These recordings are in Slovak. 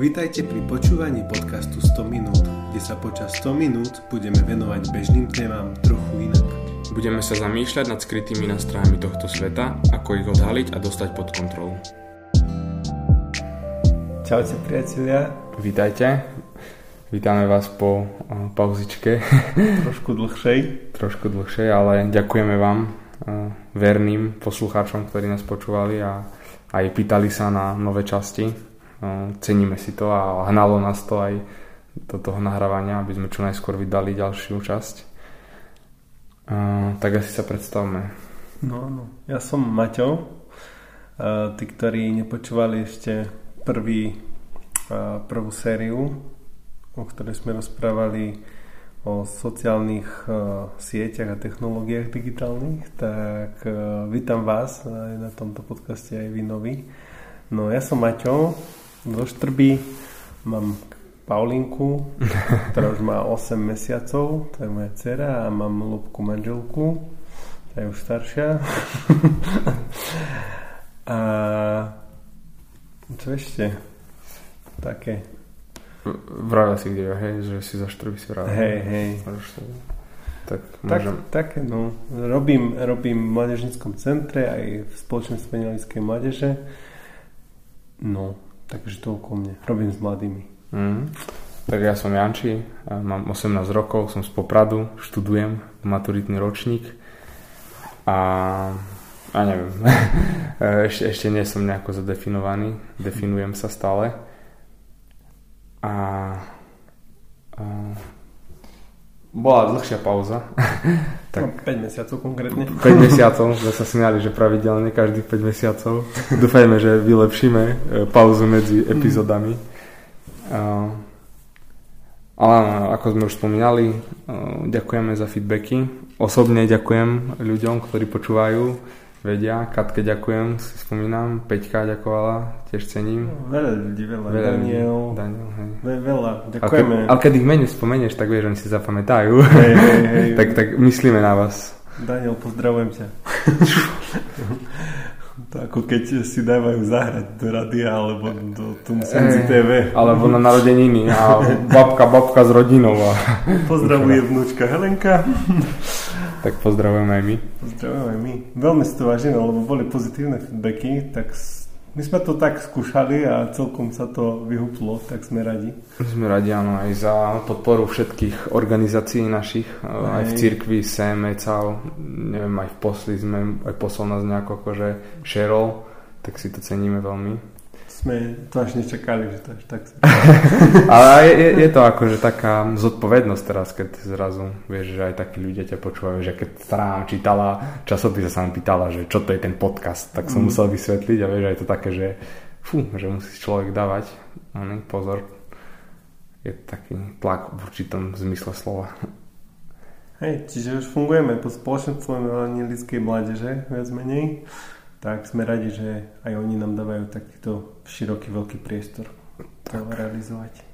Vítajte pri počúvaní podcastu 100 minút, kde sa počas 100 minút budeme venovať bežným témam trochu inak. Budeme sa zamýšľať nad skrytými nástrojami tohto sveta, ako ich odhaliť a dostať pod kontrolu. Čaute priatelia. Vítajte. Vítame vás po pauzičke. Trošku dlhšej. Trošku dlhšej, ale ďakujeme vám, verným poslucháčom, ktorí nás počúvali a aj pýtali sa na nové časti ceníme si to a hnalo nás to aj do toho nahrávania, aby sme čo najskôr vydali ďalšiu časť. Tak asi sa predstavme. No, no. Ja som Maťo. Tí, ktorí nepočúvali ešte prvý, prvú sériu, o ktorej sme rozprávali o sociálnych sieťach a technológiách digitálnych, tak vítam vás aj na tomto podcaste aj vy noví. No ja som Maťo, zo Štrby. Mám Paulinku, ktorá už má 8 mesiacov, to je moja dcera a mám Lubku manželku, tá je už staršia. a čo ešte? Také. Vravel si kde, hej, že si za Štrby si vravel. Hej, hej. Tak, tak, také, no. Robím, robím v mládežnickom centre aj v spoločnosti Benelickej mládeže. No, Takže toľko mne. Robím s mladými. Mm. Tak ja som Janči, mám 18 rokov, som z Popradu, študujem maturitný ročník a, a neviem, ešte, ešte nie som nejako zadefinovaný, definujem sa stále a, a bola dlhšia pauza. tak, no, 5 mesiacov konkrétne. 5 mesiacov, sme sa smiali, že pravidelne každých 5 mesiacov. Dúfajme, že vylepšíme e, pauzu medzi epizódami. Ale ako sme už spomínali, e, ďakujeme za feedbacky. Osobne ďakujem ľuďom, ktorí počúvajú vedia. Katke ďakujem, si spomínam. Peťka ďakovala, tiež cením. Veľa ľudí, veľa. veľa Daniel. Daniel hej. veľa, ďakujeme. Ale, ale keď ich menej spomenieš, tak vieš, oni si zapamätajú. Hej, hej, hej. tak, tak myslíme na vás. Daniel, pozdravujem ťa. to ako keď si dávajú zahrať do radia alebo do Tumsenzi TV. Alebo na narodeniny a babka, babka s rodinou. A... Pozdravuje vnúčka Helenka. Tak pozdravujem aj my. Pozdravujem aj my. Veľmi si to vážime, lebo boli pozitívne feedbacky, tak my sme to tak skúšali a celkom sa to vyhuplo, tak sme radi. Sme radi, áno, aj za podporu všetkých organizácií našich, aj, aj v cirkvi, SEM, ECAL, neviem, aj v posli sme, aj poslal nás nejako akože šerol, tak si to ceníme veľmi sme to až nečakali, že to až tak Ale je, je, je to akože taká zodpovednosť teraz, keď zrazu vieš, že aj takí ľudia ťa počúvajú, že keď stará čítala časopis a sa mu pýtala, že čo to je ten podcast, tak som mm. musel vysvetliť a vieš, aj to také, že fú, že musí človek dávať ano, pozor. Je taký tlak v určitom zmysle slova. Hej, čiže už fungujeme po spoločenstve lidskej mládeže, viac menej tak sme radi, že aj oni nám dávajú takýto široký, veľký priestor tak. realizovať.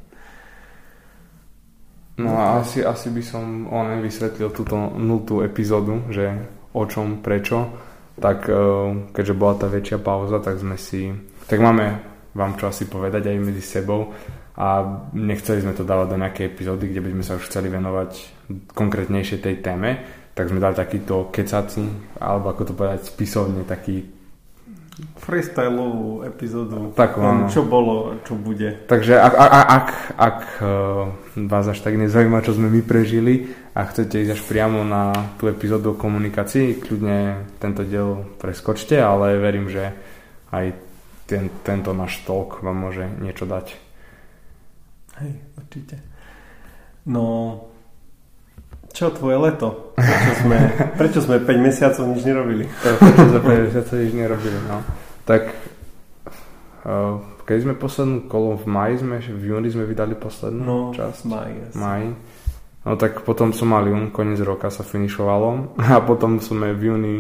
No a asi, asi by som on vysvetlil túto nultú epizódu, že o čom, prečo. Tak e, keďže bola tá väčšia pauza, tak sme si... Tak máme vám čo asi povedať aj medzi sebou a nechceli sme to dávať do nejakej epizódy, kde by sme sa už chceli venovať konkrétnejšie tej téme, tak sme dali takýto kecací, alebo ako to povedať spisovne, taký freestyleovú epizódu. Tak, áno. Čo bolo, čo bude. Takže ak, ak, ak, ak e, vás až tak nezaujíma, čo sme my prežili a chcete ísť až priamo na tú epizódu o komunikácii, kľudne tento diel preskočte, ale verím, že aj ten, tento náš talk vám môže niečo dať. Hej, určite. No, čo tvoje leto? Prečo sme, prečo sme 5 mesiacov nič nerobili? Prečo sme 5 mesiacov nič nerobili, no. Tak uh, keď sme poslednú kolo v maji, sme, v júni sme vydali poslednú no, časť. Maj, maj. No tak potom som mal jún, koniec roka sa finišovalo a potom sme v júni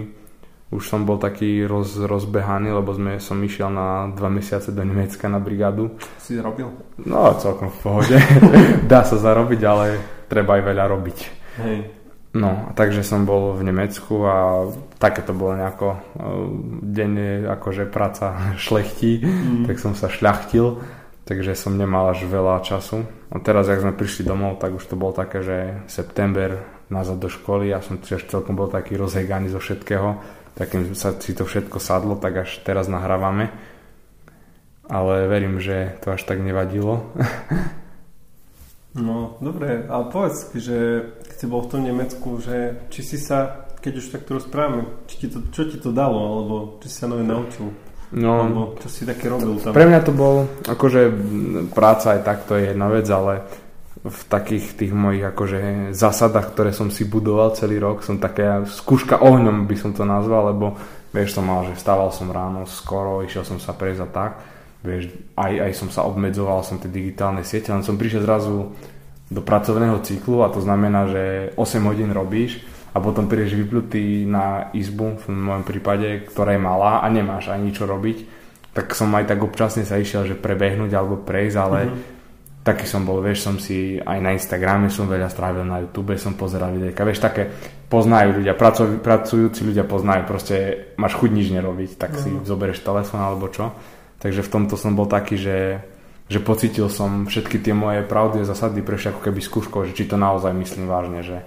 už som bol taký roz, rozbehaný, lebo sme, som išiel na dva mesiace do Nemecka na brigádu. Si robil? No, celkom v pohode. Dá sa zarobiť, ale treba aj veľa robiť. Hej. No, takže som bol v Nemecku a také to bolo nejako uh, denne akože práca šlechtí, mm. tak som sa šľachtil. takže som nemal až veľa času. A teraz, ak sme prišli domov, tak už to bolo také, že september nazad do školy, ja som tiež celkom bol taký rozheganý zo všetkého, takým sa si to všetko sadlo, tak až teraz nahrávame. Ale verím, že to až tak nevadilo. no, dobre, ale povedz, že keď si bol v tom Nemecku, že či si sa, keď už takto rozprávame, či ti to, čo ti to dalo, alebo či si sa nové naučil? No, alebo čo si také robil tam? Pre mňa to bol, akože práca aj tak, to je jedna vec, ale v takých tých mojich akože zásadách, ktoré som si budoval celý rok, som také skúška ohňom by som to nazval, lebo vieš som mal, že vstával som ráno skoro, išiel som sa prejsť a tak, vieš, aj, aj som sa obmedzoval, som tie digitálne siete, len som prišiel zrazu do pracovného cyklu a to znamená, že 8 hodín robíš a potom prídeš vyplutý na izbu, v mojom prípade, ktorá je malá a nemáš ani čo robiť, tak som aj tak občasne sa išiel, že prebehnúť alebo prejsť, ale mm-hmm. taký som bol, vieš, som si aj na Instagrame som veľa strávil, na YouTube som pozeral videjka, vieš, také poznajú ľudia, pracuj, pracujúci ľudia poznajú, proste máš chuť nič nerobiť, tak mm-hmm. si mhm. zoberieš telefón alebo čo. Takže v tomto som bol taký, že, že pocítil som všetky tie moje pravdy a zasady prešli ako keby skúškou, že či to naozaj myslím vážne, že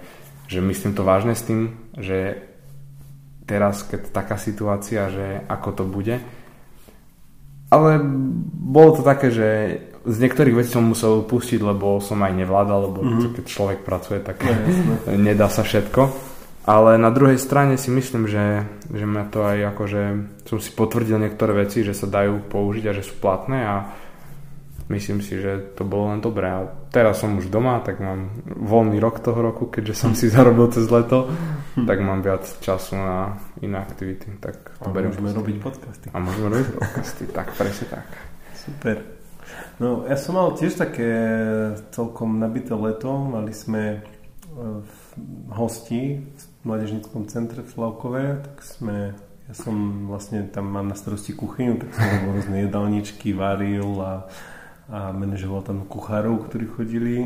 že myslím to vážne s tým, že teraz, keď taká situácia, že ako to bude. Ale bolo to také, že z niektorých vecí som musel pustiť, lebo som aj nevládal, lebo mm-hmm. keď človek pracuje, tak no, nedá sa všetko. Ale na druhej strane si myslím, že, že ma to aj akože som si potvrdil niektoré veci, že sa dajú použiť a že sú platné a myslím si, že to bolo len dobré. A teraz som už doma, tak mám voľný rok toho roku, keďže som si zarobil cez leto, tak mám viac času na iné aktivity. Tak to a môžeme robiť podcasty. A môžeme robiť podcasty, tak presne tak. Super. No, ja som mal tiež také celkom nabité leto. Mali sme e, hosti v mladežníckom centre v Slavkové, tak sme ja som vlastne tam mám na starosti kuchyňu, tak som robil rôzne jedálničky, varil a a manažoval tam kuchárov, ktorí chodili,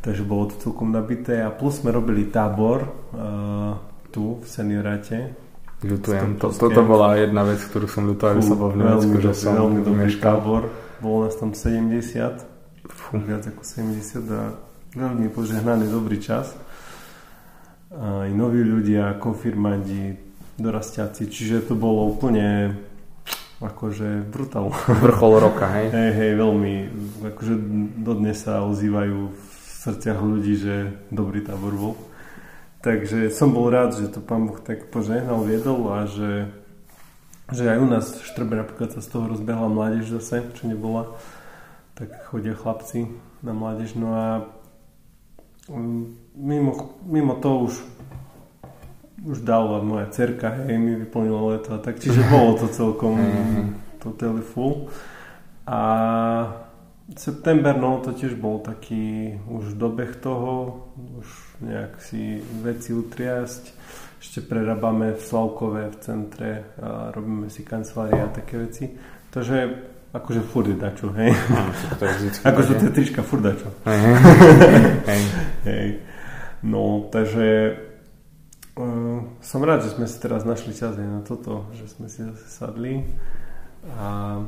takže bolo to celkom nabité a plus sme robili tábor uh, tu v senioráte. Ľutujem, to, toto bola jedna vec, ktorú som ľutoval, že som bol v Nemecku, že som veľmi dobrý tábor, bolo nás tam 70, Fú. viac ako 70 a veľmi požehnaný dobrý čas. Aj noví ľudia, konfirmandi, dorastiaci, čiže to bolo úplne akože brutál. Vrchol roka, hej? Hej, hej, veľmi, akože dodnes sa ozývajú v srdciach ľudí, že dobrý tábor bol. Takže som bol rád, že to pán Boh tak požehnal, viedol a že, že aj u nás v Štrbe napríklad sa z toho rozbehla mládež zase, čo nebola. Tak chodia chlapci na mládež. No a mm, mimo, mimo to už už dala moja cerka, hej, mi vyplnila leto a tak, čiže bolo to celkom totally full. A september, no to tiež bol taký už dobeh toho, už nejak si veci utriasť. Ešte prerábame v Slavkové v centre a robíme si kancelárie a také veci. Takže akože furt je dačo, hej. akože to je trička furt dačo. hej. hej. No, takže Uh, som rád, že sme si teraz našli čas aj na toto, že sme si zase sadli. A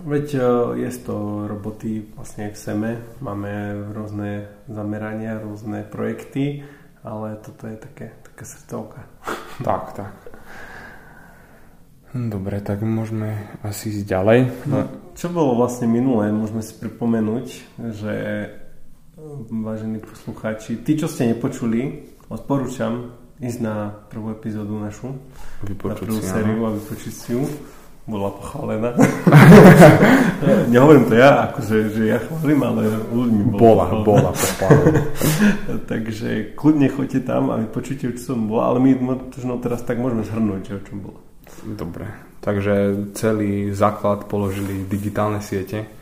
veď uh, je to roboty vlastne v SEME, máme rôzne zamerania, rôzne projekty, ale toto je také, taká srdcovka. Tak, tak. Dobre, tak môžeme asi ísť ďalej. No, čo bolo vlastne minulé, môžeme si pripomenúť, že vážení poslucháči, tí, čo ste nepočuli, odporúčam ísť na prvú epizódu našu, vypočuť na prvú si, sériu a vypočuť si ju. Bola pochválená. Nehovorím to ja, akože že ja chválim, ale ľuďmi bola. Bola, bola pochválená. Takže kľudne choďte tam a vypočujte, čo som bola, ale my možno teraz tak môžeme zhrnúť, že o čom bolo. Dobre, takže celý základ položili digitálne siete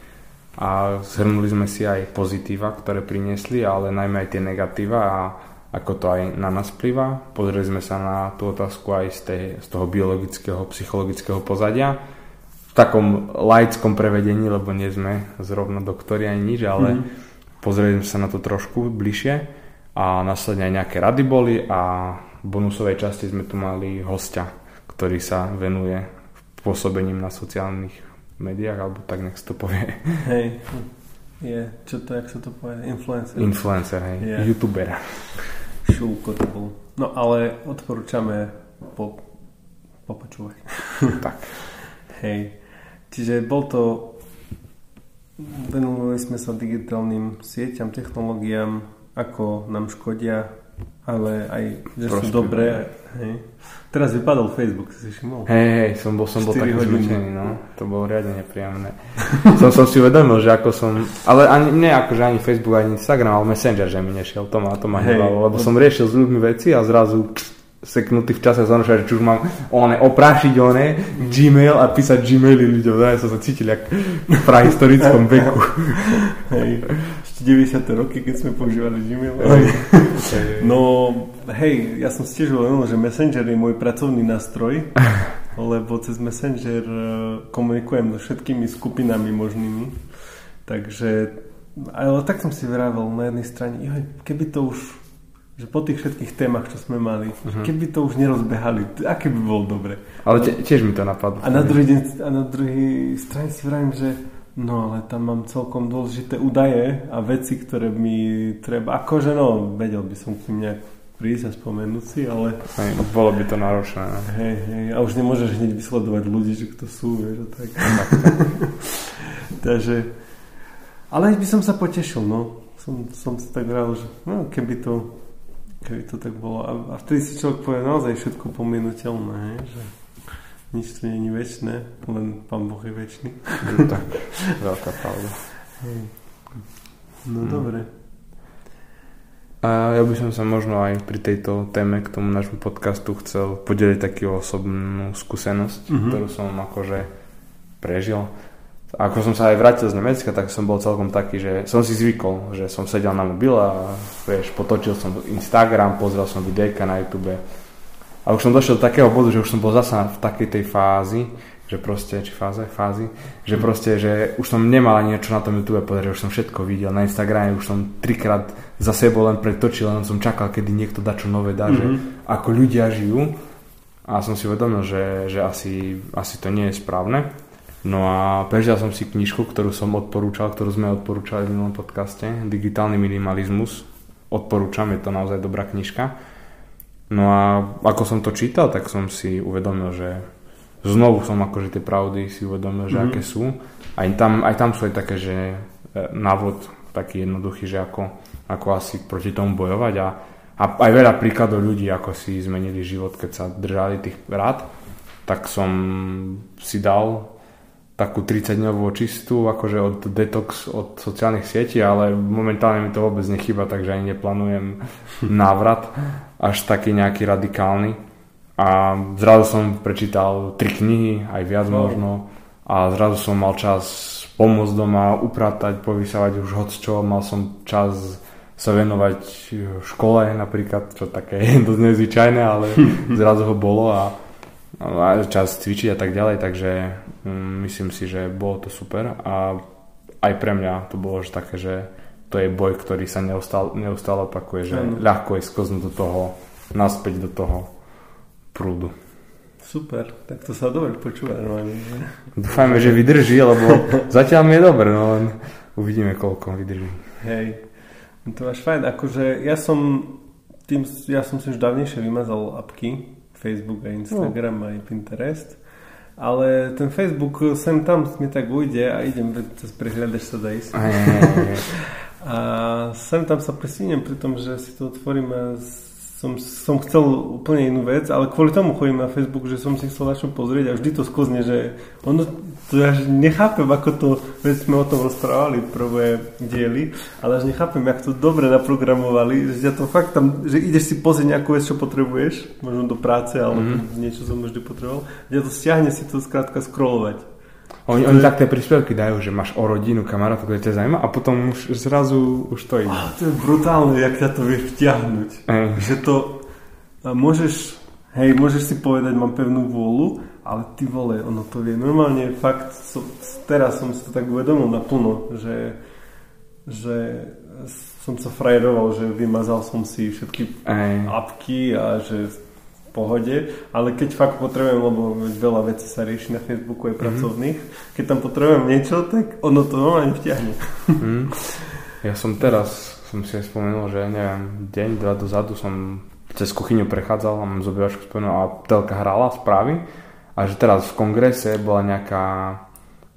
a zhrnuli sme si aj pozitíva, ktoré priniesli, ale najmä aj tie negatíva a ako to aj na nás vplyvá. Pozreli sme sa na tú otázku aj z, tej, z toho biologického, psychologického pozadia. V takom laickom prevedení, lebo nie sme zrovna doktori ani nič, ale mm. pozreli sme sa na to trošku bližšie a následne aj nejaké rady boli a v bonusovej časti sme tu mali hostia, ktorý sa venuje pôsobením na sociálnych médiách, alebo tak nech to povie. Hej, je, čo to, jak sa to povie, influencer. Influencer, hej, yeah. youtuber. Šulko to bol. No ale odporúčame po, popočúvať. tak. Hej, čiže bol to venovali sme sa digitálnym sieťam, technológiám, ako nám škodia, ale aj, že Proste, sú dobré. Hej. Teraz vypadol Facebook, si si všimol? Hej, hej, som bol, som bol taký zmetený, no. To bolo riadne nepríjemné. som, som si uvedomil, že ako som, ale ani, nie ako, že ani Facebook, ani Instagram, ale Messenger, že mi nešiel, to ma, to ma hey, lebo som riešil s ľuďmi veci a zrazu seknutý v čase zanošať, že už mám one, oprášiť one, Gmail a písať Gmaily ľuďom. Ja som sa cítil jak v prahistorickom veku. Hej, 90. roky, keď sme používali Gmail. No, hej, ja som si tiež uvedomil, že Messenger je môj pracovný nástroj, lebo cez Messenger e, komunikujem so všetkými skupinami možnými. Takže, ale tak som si vravel na jednej strane, joj, keby to už že po tých všetkých témach, čo sme mali, uh-huh. keby to už nerozbehali, aké by bolo dobre. Ale tiež mi to napadlo. A na druhý deň, a na druhý strane si vravím, že no ale tam mám celkom dôležité údaje a veci, ktoré mi treba, akože no, vedel by som k tým nejak prísť a spomenúť si, ale... Hej, bolo by to náročné. Ne? Hej, hej, a už nemôžeš hneď vysledovať ľudí, že kto sú, vieš, a tak. Takže, ale by som sa potešil, no. Som, som sa tak rád, že no, keby to Keby to tak bolo. A, a vtedy si človek povie naozaj všetko pominuteľné, hej? že nič tu nie je väčšie, len Pán Boh je väčší. tak, veľká pravda. No hmm. dobre. A ja by som sa možno aj pri tejto téme k tomu nášmu podcastu chcel podeliť takú osobnú skúsenosť, mm-hmm. ktorú som akože prežil. A ako som sa aj vrátil z Nemecka, tak som bol celkom taký, že som si zvykol, že som sedel na mobil a vieš, potočil som Instagram, pozrel som videjka na YouTube. A už som došiel do takého bodu, že už som bol zasa v takej tej fázi, že proste, či fáze, fázy, že mm. proste, že už som nemal ani niečo na tom YouTube povedať, že už som všetko videl, na Instagrame už som trikrát za sebou len pretočil, len som čakal, kedy niekto dá čo nové dá, mm-hmm. že mhm. ako ľudia žijú a som si uvedomil, že, že asi, asi to nie je správne No a prežil som si knižku, ktorú som odporúčal, ktorú sme odporúčali v minulom podcaste, Digitálny minimalizmus. Odporúčam, je to naozaj dobrá knižka. No a ako som to čítal, tak som si uvedomil, že znovu som akože tie pravdy si uvedomil, že mm-hmm. aké sú. Aj tam, aj tam sú aj také, že e, návod taký jednoduchý, že ako, ako asi proti tomu bojovať a, a aj veľa príkladov ľudí, ako si zmenili život, keď sa držali tých rád, tak som si dal takú 30-dňovú čistú, akože od detox od sociálnych sietí, ale momentálne mi to vôbec nechyba, takže ani neplánujem návrat až taký nejaký radikálny. A zrazu som prečítal tri knihy, aj viac no. možno, a zrazu som mal čas pomôcť doma, upratať, povysávať už hoď čo, mal som čas sa venovať škole napríklad, čo také je dosť nezvyčajné, ale zrazu ho bolo a čas cvičiť a tak ďalej, takže um, myslím si, že bolo to super a aj pre mňa to bolo že také, že to je boj, ktorý sa neustále, neustále opakuje, že mm. ľahko je sklznúť do toho, naspäť do toho prúdu. Super, tak to sa dobre počúva normálne. Dúfajme, že vydrží, lebo zatiaľ mi je dobre, no len uvidíme, koľko vydrží. Hej, to máš fajn, akože ja som tým, ja som si už dávnejšie vymazal apky, Facebook a Instagram no. aj Pinterest. Ale ten Facebook sem tam mi tak ujde a idem, cez prihľadač sa dá ísť. a sem tam sa presíniem pri tom, že si to otvorím a som, som chcel úplne inú vec, ale kvôli tomu chodím na Facebook, že som si chcel čo pozrieť a vždy to sklzne, že ono, to ja nechápem, ako to, veď sme o tom rozprávali prvé diely, ale až nechápem, ako to dobre naprogramovali, že ja to fakt tam, že ideš si pozrieť nejakú vec, čo potrebuješ, možno do práce, alebo mm-hmm. niečo som vždy potreboval, ja to stiahne si to skrátka scrollovať. Oni, oni tak tie príspevky dajú, že máš o rodinu, kamarátu, ktoré ťa zaujíma a potom už zrazu už to ide. to je brutálne, jak ťa to vieš vtiahnuť. Ej. Že to môžeš, hej, môžeš si povedať, mám pevnú vôľu, ale ty vole, ono to vie. Normálne fakt, so, teraz som si to tak uvedomil naplno, že, že som sa frajeroval, že vymazal som si všetky Ej. apky a že pohode, ale keď fakt potrebujem, lebo veľa vecí sa rieši na Facebooku aj mhm. pracovných, mm-hmm. keď tam potrebujem niečo, tak ono to normálne vtiahne. Mm. Ja som teraz, som si aj spomenul, že neviem, deň, dva dozadu som cez kuchyňu prechádzal a mám z obývačku spomenul a telka hrala správy a že teraz v kongrese bola nejaká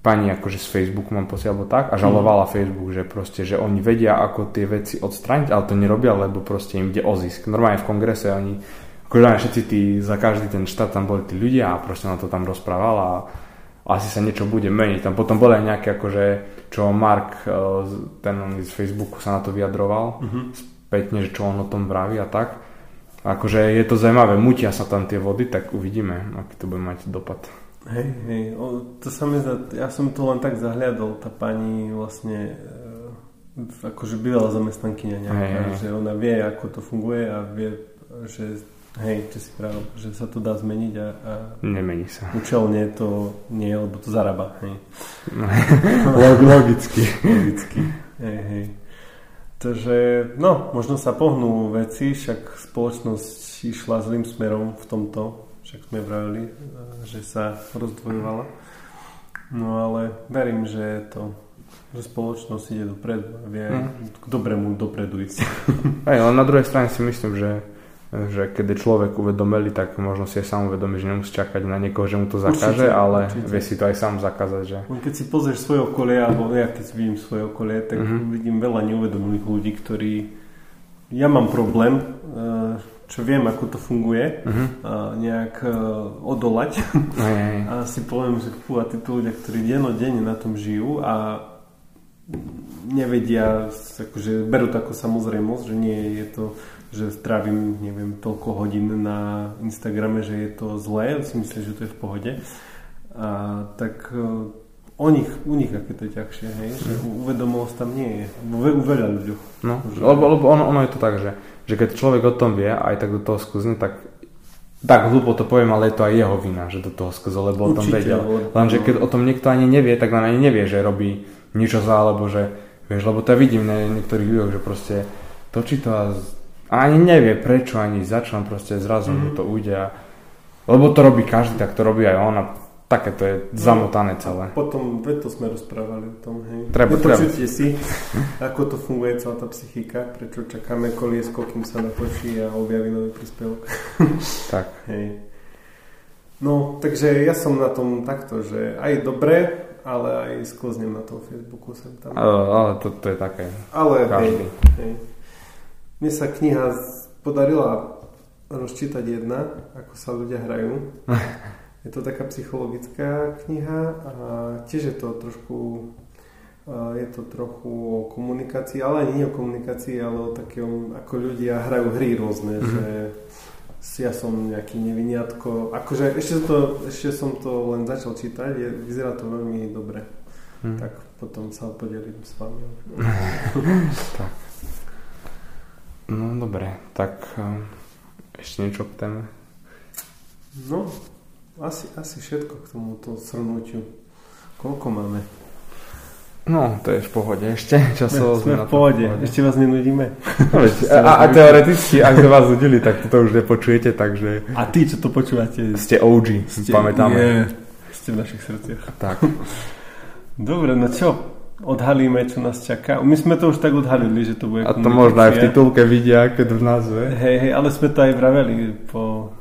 pani akože z Facebooku mám pocit alebo tak a žalovala mm. Facebook, že proste, že oni vedia ako tie veci odstrániť, ale to nerobia, lebo proste im ide o zisk. Normálne v kongrese oni, akože všetci tí, za každý ten štát tam boli tí ľudia a proste na to tam rozprávala a asi sa niečo bude meniť. Tam potom boli aj nejaké akože, čo Mark, eh, ten z Facebooku sa na to vyjadroval, mm-hmm. spätne, že čo on o tom vraví a tak. Akože je to zaujímavé, mutia sa tam tie vody, tak uvidíme, aký to bude mať dopad. Hej, hej, o, to sa mi zdá, ja som to len tak zahľadol, tá pani vlastne e, akože bývala zamestnankyňa nejaká, hej. že ona vie, ako to funguje a vie, že hej, čo si pravil, že sa to dá zmeniť a, a nemení sa. Účelne to nie, lebo to zarába, hej. Logicky. Logicky, hej, hej. Takže, no, možno sa pohnú veci, však spoločnosť išla zlým smerom v tomto, však sme vravili, e, že sa rozdvojovala. No ale verím, že to že spoločnosť ide dopredu a vie mm. k dobrému dopredu ísť. Aj, ale na druhej strane si myslím, že že keď je človek uvedomelý, tak možno si aj sám uvedomí, že nemusí čakať na niekoho, že mu to zakáže, určite, ale určite. vie si to aj sám zakázať. Že... Keď si pozrieš svoje okolie, alebo ja keď vidím svoje okolie, tak mm-hmm. vidím veľa neuvedomilých ľudí, ktorí... Ja mám problém, e, čo viem, ako to funguje, uh-huh. a nejak uh, odolať. Aj, aj. A si poviem, že fú, a títo ľudia, ktorí dennodenne na tom žijú a nevedia, akože berú to ako samozrejmosť, že nie je to, že strávim, neviem, toľko hodín na Instagrame, že je to zlé, si myslím, že to je v pohode. A tak o nich, u nich aké to je ťažšie, hej? že mm. uvedomosť tam nie je, u veľa ľuďoch. No, že... lebo, lebo ono, ono je to tak, že že keď človek o tom vie a aj tak do toho skúzne, tak tak hlúpo to poviem, ale je to aj jeho vina, že do toho skúzol, lebo Určite, o tom vedel. Lenže keď o tom niekto ani nevie, tak on ani nevie, že robí niečo za, alebo že, vieš, lebo to ja vidím na niektorých ľuďoch, že proste točí to a, a ani nevie prečo, ani za čo, proste zrazu mm-hmm. mu to ujde a lebo to robí každý, tak to robí aj on a také to je zamotané celé. Potom, veď to sme rozprávali o tom, hej. Treba, treba. si, ako to funguje celá tá psychika, prečo čakáme koliesko, kým sa natočí a objaví nový príspevok. tak. Hej. No, takže ja som na tom takto, že aj dobre, ale aj sklznem na tom Facebooku sem tam. Ale, ale to, to je také. Ale hej, hej. Mne sa kniha podarila rozčítať jedna, ako sa ľudia hrajú. Je to taká psychologická kniha a tiež je to trošku je to trochu o komunikácii, ale nie o komunikácii, ale o takom, ako ľudia hrajú hry rôzne, mm-hmm. že ja som nejaký neviniatko. Akože ešte, to, ešte som to len začal čítať, je, vyzerá to veľmi dobre. Mm. Tak potom sa podelím s vami. tak. No dobre, tak um, ešte niečo k téme? No, asi, asi všetko k tomuto shrnutiu. Koľko máme? No, to je v pohode ešte. Časovo sme, sme v pohode. pohode. Ešte vás nenudíme. No, a, a teoreticky, ak sme vás nudili, tak to už nepočujete, takže... A tí, čo to počúvate... Ste OG, ste, pamätáme. Je, ste v našich srdciach. Tak. Dobre, no čo? Odhalíme, čo nás čaká. My sme to už tak odhalili, že to bude A to možno aj v titulke vidia, keď v názve. Hej, hej, ale sme to aj vraveli po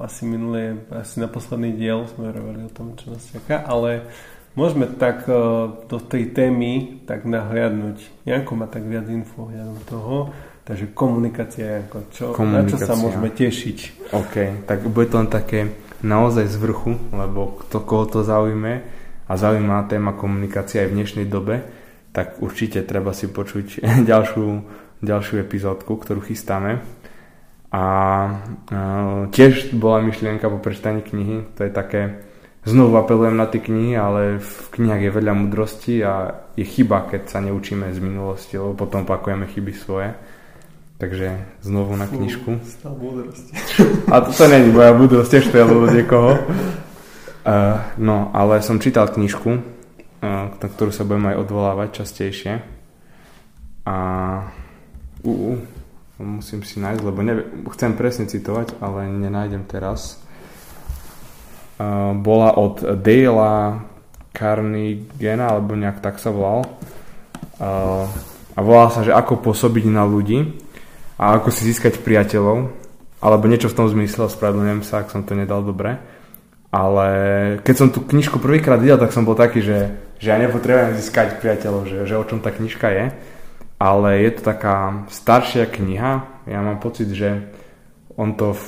asi minulé, asi na posledný diel sme hovorili o tom, čo nás čaká, ale môžeme tak uh, do tej témy tak nahliadnúť. Janko má tak viac info hľadom toho, takže komunikácia, Janko, čo, komunikácia. na čo sa môžeme tešiť? OK, tak bude to len také naozaj z vrchu, lebo kto koho to zaujme a zaujíma téma komunikácia aj v dnešnej dobe, tak určite treba si počuť ďalšiu, ďalšiu epizódku, ktorú chystáme a uh, tiež bola myšlienka po prečítaní knihy, to je také, znovu apelujem na tie knihy, ale v knihách je veľa mudrosti a je chyba, keď sa neučíme z minulosti, lebo potom opakujeme chyby svoje. Takže znovu na knižku. A to, to není moja múdrosť, tiež to je od niekoho. Uh, no, ale som čítal knižku, uh, na ktorú sa budem aj odvolávať častejšie. A uh, uh, musím si nájsť, lebo neviem, chcem presne citovať, ale nenájdem teraz. Uh, bola od Dale'a Carnegena, alebo nejak tak sa volal. Uh, a volala sa, že ako pôsobiť na ľudí a ako si získať priateľov, alebo niečo v tom zmysle, spravedlňujem sa, ak som to nedal dobre. Ale keď som tú knižku prvýkrát videl, tak som bol taký, že, že ja nepotrebujem získať priateľov, že, že o čom tá knižka je ale je to taká staršia kniha. Ja mám pocit, že on to v,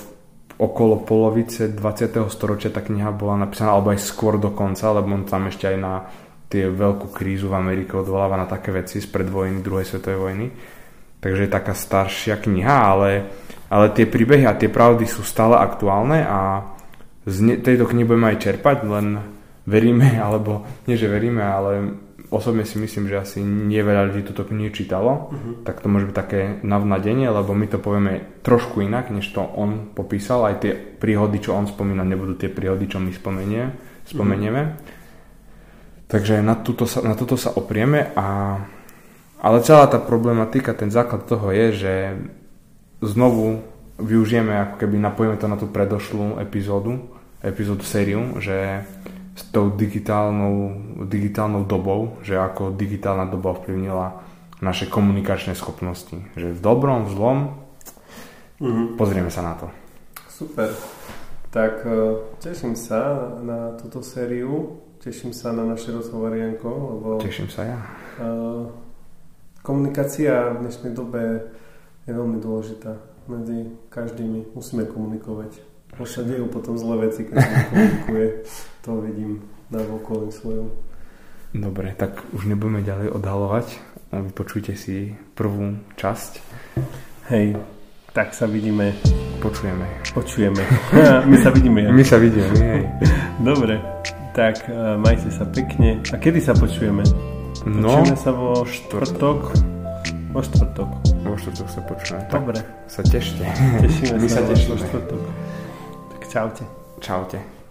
okolo polovice 20. storočia tá kniha bola napísaná, alebo aj skôr dokonca, lebo on tam ešte aj na tie veľkú krízu v Amerike odvoláva na také veci z predvojny, druhej svetovej vojny. Takže je taká staršia kniha, ale, ale tie príbehy a tie pravdy sú stále aktuálne a z tejto knihy budeme aj čerpať, len veríme, alebo nie, že veríme, ale osobne si myslím, že asi nie veľa ľudí túto knihu čítalo, uh-huh. tak to môže byť také navnadenie, lebo my to povieme trošku inak, než to on popísal. Aj tie príhody, čo on spomína, nebudú tie príhody, čo my spomenie, spomenieme. Uh-huh. Takže na, túto sa, na toto sa oprieme a ale celá tá problematika, ten základ toho je, že znovu využijeme, ako keby napojíme to na tú predošlú epizódu, epizódu sériu, že s tou digitálnou, digitálnou dobou, že ako digitálna doba ovplyvnila naše komunikačné schopnosti. Že v dobrom, v zlom, mm-hmm. pozrieme sa na to. Super. Tak e, teším sa na túto sériu, teším sa na naše rozhovory, Janko, lebo... Teším sa ja. Uh, komunikácia v dnešnej dobe je veľmi dôležitá medzi každými. Musíme komunikovať. Už sa dejú potom zlé veci, keď sa komunikuje. To vidím na okolí svojom. Dobre, tak už nebudeme ďalej odhalovať. Vypočujte si prvú časť. Hej, tak sa vidíme. Počujeme. Počujeme. My sa vidíme. My sa vidíme, hej. Dobre, tak uh, majte sa pekne. A kedy sa počujeme? No, počujeme sa vo štvrtok. Vo štvrtok. Vo štvrtok sa počujeme. Dobre. Tak sa tešte. Tešíme My sa, sa tešíme. vo štvrtok. Čaute. Čaute.